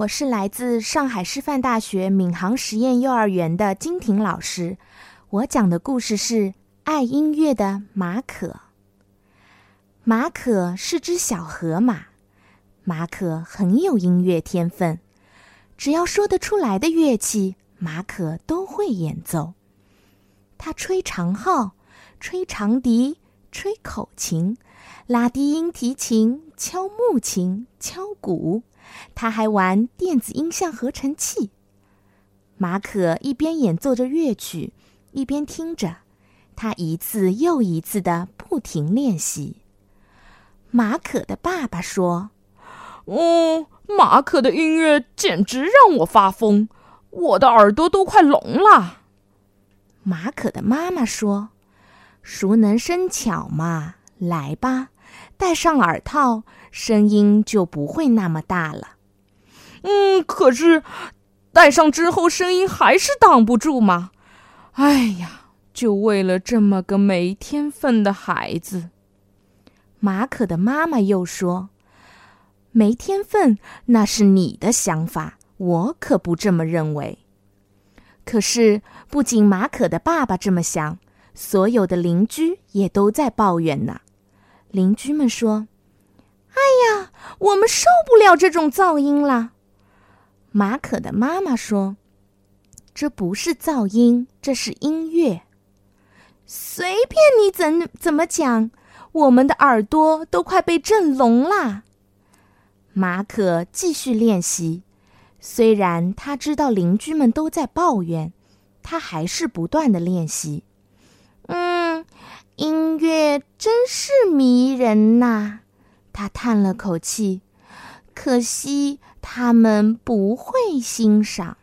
我是来自上海师范大学闵行实验幼儿园的金婷老师。我讲的故事是爱音乐的马可。马可是只小河马，马可很有音乐天分，只要说得出来的乐器，马可都会演奏。他吹长号，吹长笛，吹口琴，拉低音提琴，敲木琴，敲鼓。他还玩电子音像合成器。马可一边演奏着乐曲，一边听着，他一次又一次的不停练习。马可的爸爸说：“哦，马可的音乐简直让我发疯，我的耳朵都快聋了。”马可的妈妈说：“熟能生巧嘛，来吧，戴上耳套。”声音就不会那么大了。嗯，可是戴上之后声音还是挡不住嘛。哎呀，就为了这么个没天分的孩子。马可的妈妈又说：“没天分那是你的想法，我可不这么认为。”可是不仅马可的爸爸这么想，所有的邻居也都在抱怨呢。邻居们说。哎呀，我们受不了这种噪音了。马可的妈妈说：“这不是噪音，这是音乐。随便你怎怎么讲，我们的耳朵都快被震聋了。”马可继续练习，虽然他知道邻居们都在抱怨，他还是不断的练习。真是迷人呐。他叹了口气，可惜他们不会欣赏。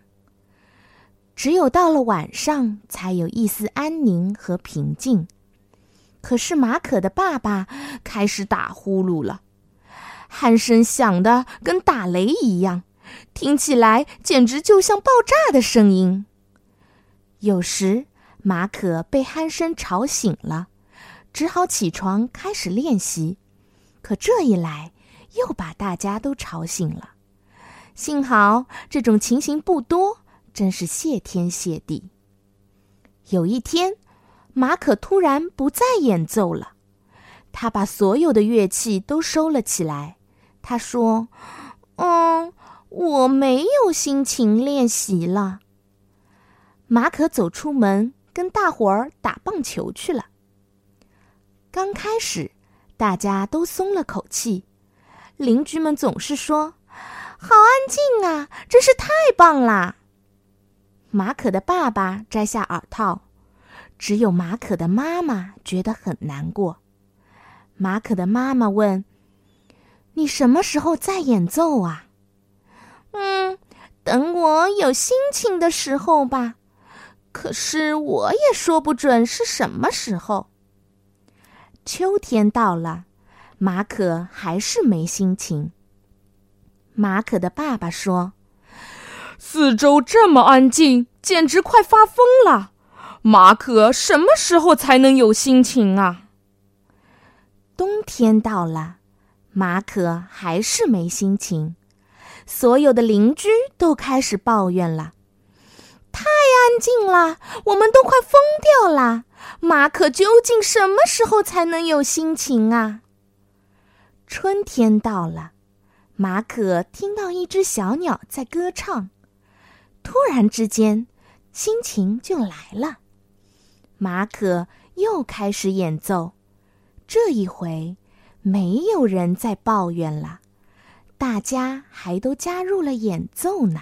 只有到了晚上，才有一丝安宁和平静。可是马可的爸爸开始打呼噜了，鼾声响的跟打雷一样，听起来简直就像爆炸的声音。有时马可被鼾声吵醒了，只好起床开始练习。可这一来，又把大家都吵醒了。幸好这种情形不多，真是谢天谢地。有一天，马可突然不再演奏了，他把所有的乐器都收了起来。他说：“嗯，我没有心情练习了。”马可走出门，跟大伙儿打棒球去了。刚开始。大家都松了口气，邻居们总是说：“好安静啊，真是太棒啦！”马可的爸爸摘下耳套，只有马可的妈妈觉得很难过。马可的妈妈问：“你什么时候再演奏啊？”“嗯，等我有心情的时候吧。可是我也说不准是什么时候。”秋天到了，马可还是没心情。马可的爸爸说：“四周这么安静，简直快发疯了。马可什么时候才能有心情啊？”冬天到了，马可还是没心情。所有的邻居都开始抱怨了：“太安静了，我们都快疯掉了。”马可究竟什么时候才能有心情啊？春天到了，马可听到一只小鸟在歌唱，突然之间，心情就来了。马可又开始演奏，这一回没有人再抱怨了，大家还都加入了演奏呢。